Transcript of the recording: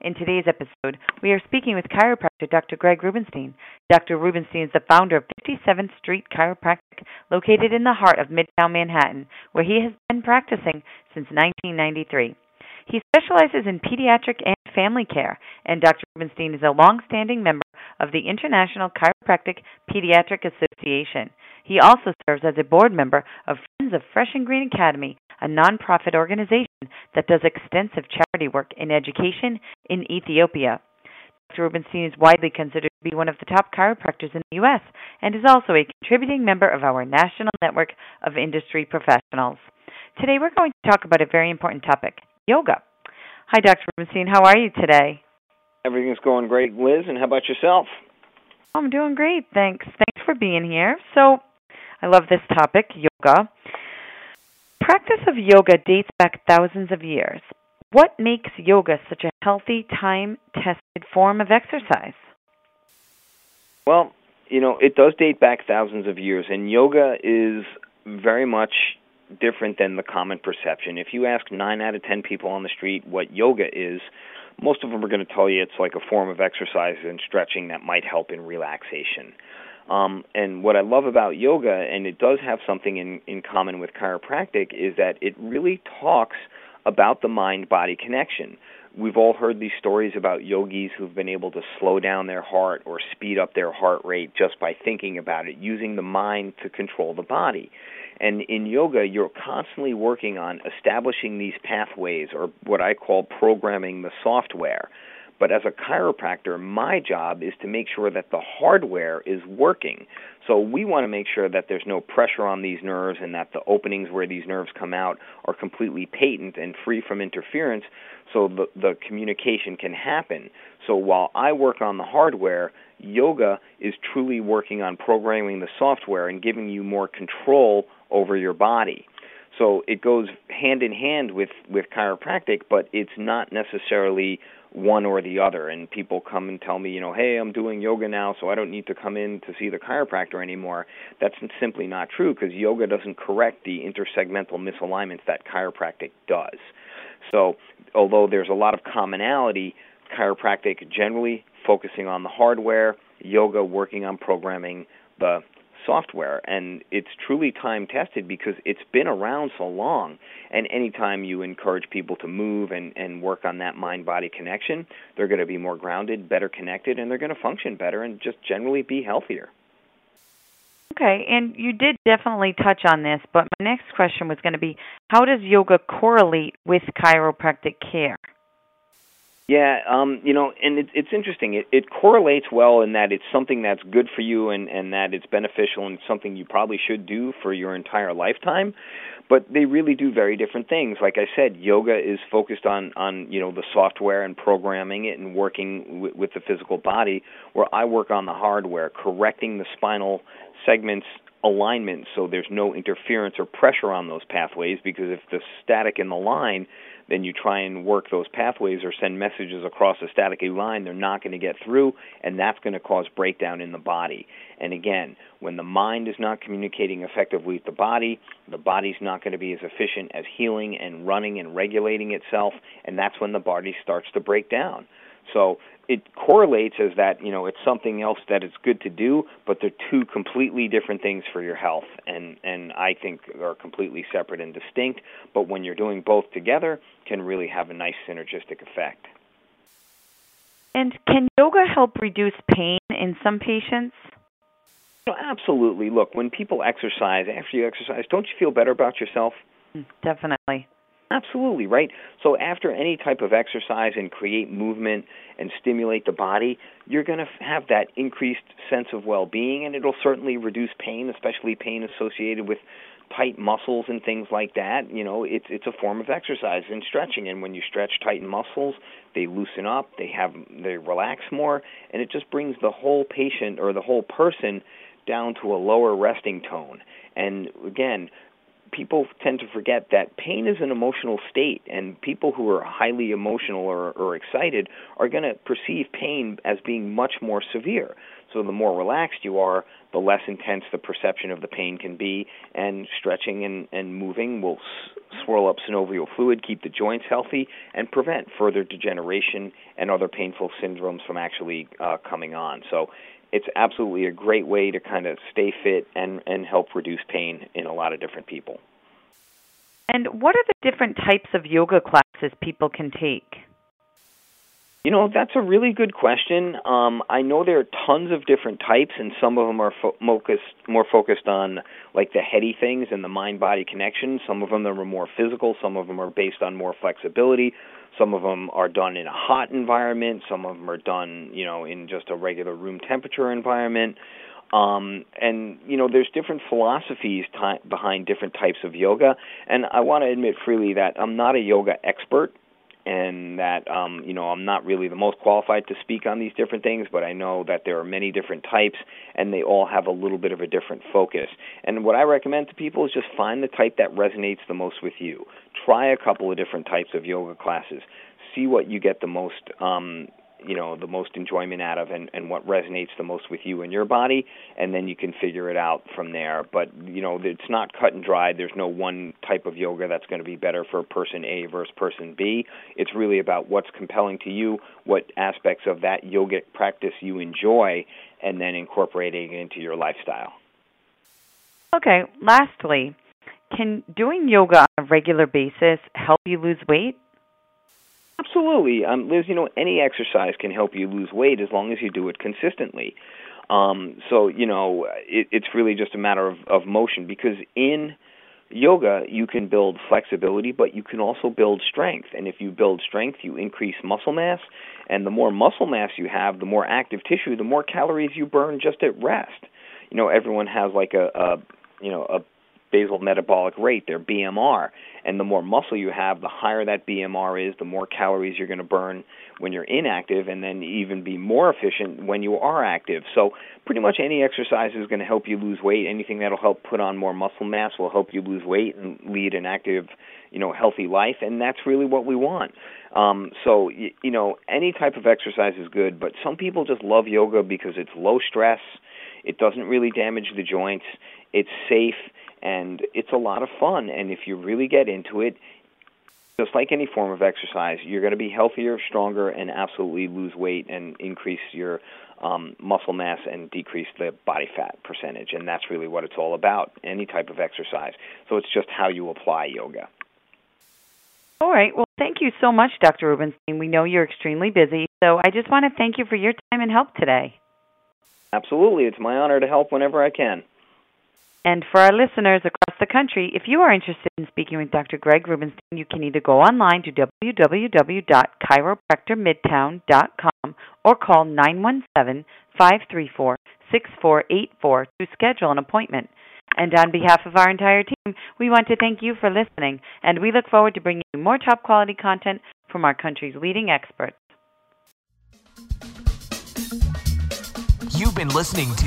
In today's episode, we are speaking with chiropractor Dr. Greg Rubenstein. Dr. Rubenstein is the founder of 57th Street Chiropractic, located in the heart of Midtown Manhattan, where he has been practicing since 1993. He specializes in pediatric and family care, and Dr. Rubenstein is a long-standing member of the International Chiropractic Pediatric Association. He also serves as a board member of Friends of Fresh and Green Academy, a nonprofit organization that does extensive charity work in education in Ethiopia. Dr. Rubenstein is widely considered to be one of the top chiropractors in the U.S. and is also a contributing member of our national network of industry professionals. Today we're going to talk about a very important topic yoga. Hi, Dr. Rubenstein. How are you today? Everything's going great, Liz. And how about yourself? I'm doing great. Thanks. Thanks for being here. So, I love this topic, yoga. Practice of yoga dates back thousands of years. What makes yoga such a healthy, time tested form of exercise? Well, you know, it does date back thousands of years, and yoga is very much different than the common perception. If you ask 9 out of 10 people on the street what yoga is, most of them are going to tell you it's like a form of exercise and stretching that might help in relaxation. Um, and what I love about yoga, and it does have something in, in common with chiropractic, is that it really talks about the mind body connection. We've all heard these stories about yogis who've been able to slow down their heart or speed up their heart rate just by thinking about it, using the mind to control the body. And in yoga, you're constantly working on establishing these pathways, or what I call programming the software. But as a chiropractor, my job is to make sure that the hardware is working. So we want to make sure that there's no pressure on these nerves and that the openings where these nerves come out are completely patent and free from interference so the, the communication can happen. So while I work on the hardware, yoga is truly working on programming the software and giving you more control over your body. So it goes hand in hand with, with chiropractic, but it's not necessarily one or the other. And people come and tell me, you know, hey, I'm doing yoga now, so I don't need to come in to see the chiropractor anymore. That's simply not true because yoga doesn't correct the intersegmental misalignments that chiropractic does. So, although there's a lot of commonality, chiropractic generally focusing on the hardware, yoga working on programming the software and it's truly time tested because it's been around so long and anytime you encourage people to move and and work on that mind body connection they're going to be more grounded better connected and they're going to function better and just generally be healthier Okay, and you did definitely touch on this, but my next question was going to be how does yoga correlate with chiropractic care? Yeah, um, you know, and it, it's interesting. It, it correlates well in that it's something that's good for you and, and that it's beneficial and something you probably should do for your entire lifetime. But they really do very different things. Like I said, yoga is focused on on you know the software and programming it and working w- with the physical body. Where I work on the hardware, correcting the spinal segments alignment so there's no interference or pressure on those pathways because if the static in the line then you try and work those pathways or send messages across a staticky line, they're not going to get through, and that's going to cause breakdown in the body. And again, when the mind is not communicating effectively with the body, the body's not going to be as efficient as healing and running and regulating itself, and that's when the body starts to break down. So it correlates as that you know it's something else that it's good to do, but they're two completely different things for your health, and and I think are completely separate and distinct. But when you're doing both together, can really have a nice synergistic effect. And can yoga help reduce pain in some patients? No, absolutely. Look, when people exercise, after you exercise, don't you feel better about yourself? Mm, definitely. Absolutely, right? So after any type of exercise and create movement and stimulate the body, you're going to have that increased sense of well-being and it'll certainly reduce pain, especially pain associated with tight muscles and things like that. You know, it's it's a form of exercise and stretching and when you stretch tight muscles, they loosen up, they have they relax more and it just brings the whole patient or the whole person down to a lower resting tone. And again, people tend to forget that pain is an emotional state, and people who are highly emotional or, or excited are going to perceive pain as being much more severe. So the more relaxed you are, the less intense the perception of the pain can be, and stretching and, and moving will s- swirl up synovial fluid, keep the joints healthy, and prevent further degeneration and other painful syndromes from actually uh, coming on. So it's absolutely a great way to kind of stay fit and, and help reduce pain in a lot of different people. And what are the different types of yoga classes people can take? You know, that's a really good question. Um, I know there are tons of different types, and some of them are fo- focused, more focused on like the heady things and the mind-body connection. Some of them are more physical. Some of them are based on more flexibility. Some of them are done in a hot environment. Some of them are done, you know, in just a regular room temperature environment. Um, and you know, there's different philosophies ty- behind different types of yoga. And I want to admit freely that I'm not a yoga expert and that um, you know I'm not really the most qualified to speak on these different things, but I know that there are many different types, and they all have a little bit of a different focus. And what I recommend to people is just find the type that resonates the most with you. Try a couple of different types of yoga classes. See what you get the most um, you know the most enjoyment out of and, and what resonates the most with you and your body and then you can figure it out from there. But you know it's not cut and dried. There's no one type of yoga that's going to be better for person A versus person B. It's really about what's compelling to you what aspects of that yogic practice you enjoy and then incorporating it into your lifestyle. Okay, lastly, can doing yoga on a regular basis help you lose weight? Absolutely, um, Liz. You know, any exercise can help you lose weight as long as you do it consistently. Um, so you know, it, it's really just a matter of, of motion because in yoga you can build flexibility, but you can also build strength. And if you build strength, you increase muscle mass, and the more muscle mass you have, the more active tissue, the more calories you burn just at rest. You know, everyone has like a, a you know a basal metabolic rate, their BMR. And the more muscle you have, the higher that BMR is, the more calories you're going to burn when you're inactive, and then even be more efficient when you are active. So, pretty much any exercise is going to help you lose weight. Anything that'll help put on more muscle mass will help you lose weight and lead an active, you know, healthy life. And that's really what we want. Um, so, you, you know, any type of exercise is good, but some people just love yoga because it's low stress. It doesn't really damage the joints. It's safe and it's a lot of fun. And if you really get into it, just like any form of exercise, you're going to be healthier, stronger, and absolutely lose weight and increase your um, muscle mass and decrease the body fat percentage. And that's really what it's all about, any type of exercise. So it's just how you apply yoga. All right. Well, thank you so much, Dr. Rubenstein. We know you're extremely busy, so I just want to thank you for your time and help today. Absolutely. It's my honor to help whenever I can. And for our listeners across the country, if you are interested in speaking with Dr. Greg Rubenstein, you can either go online to www.chiropractormidtown.com or call 917 534 6484 to schedule an appointment. And on behalf of our entire team, we want to thank you for listening, and we look forward to bringing you more top quality content from our country's leading experts. You've been listening to